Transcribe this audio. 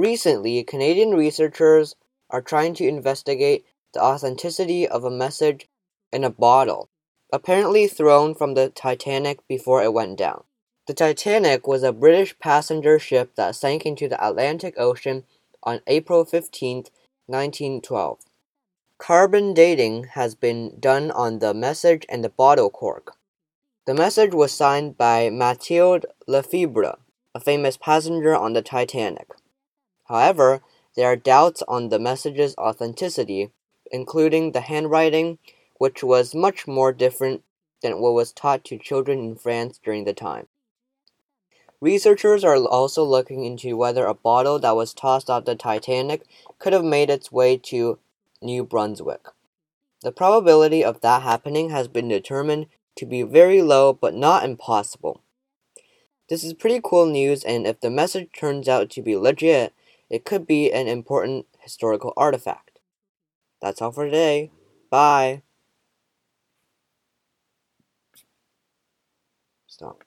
Recently, Canadian researchers are trying to investigate the authenticity of a message in a bottle, apparently thrown from the Titanic before it went down. The Titanic was a British passenger ship that sank into the Atlantic Ocean on April 15, 1912. Carbon dating has been done on the message and the bottle cork. The message was signed by Mathilde Lefebvre, a famous passenger on the Titanic. However, there are doubts on the message's authenticity, including the handwriting, which was much more different than what was taught to children in France during the time. Researchers are also looking into whether a bottle that was tossed off the Titanic could have made its way to New Brunswick. The probability of that happening has been determined to be very low but not impossible. This is pretty cool news, and if the message turns out to be legit, it could be an important historical artifact. That's all for today. Bye. Stop.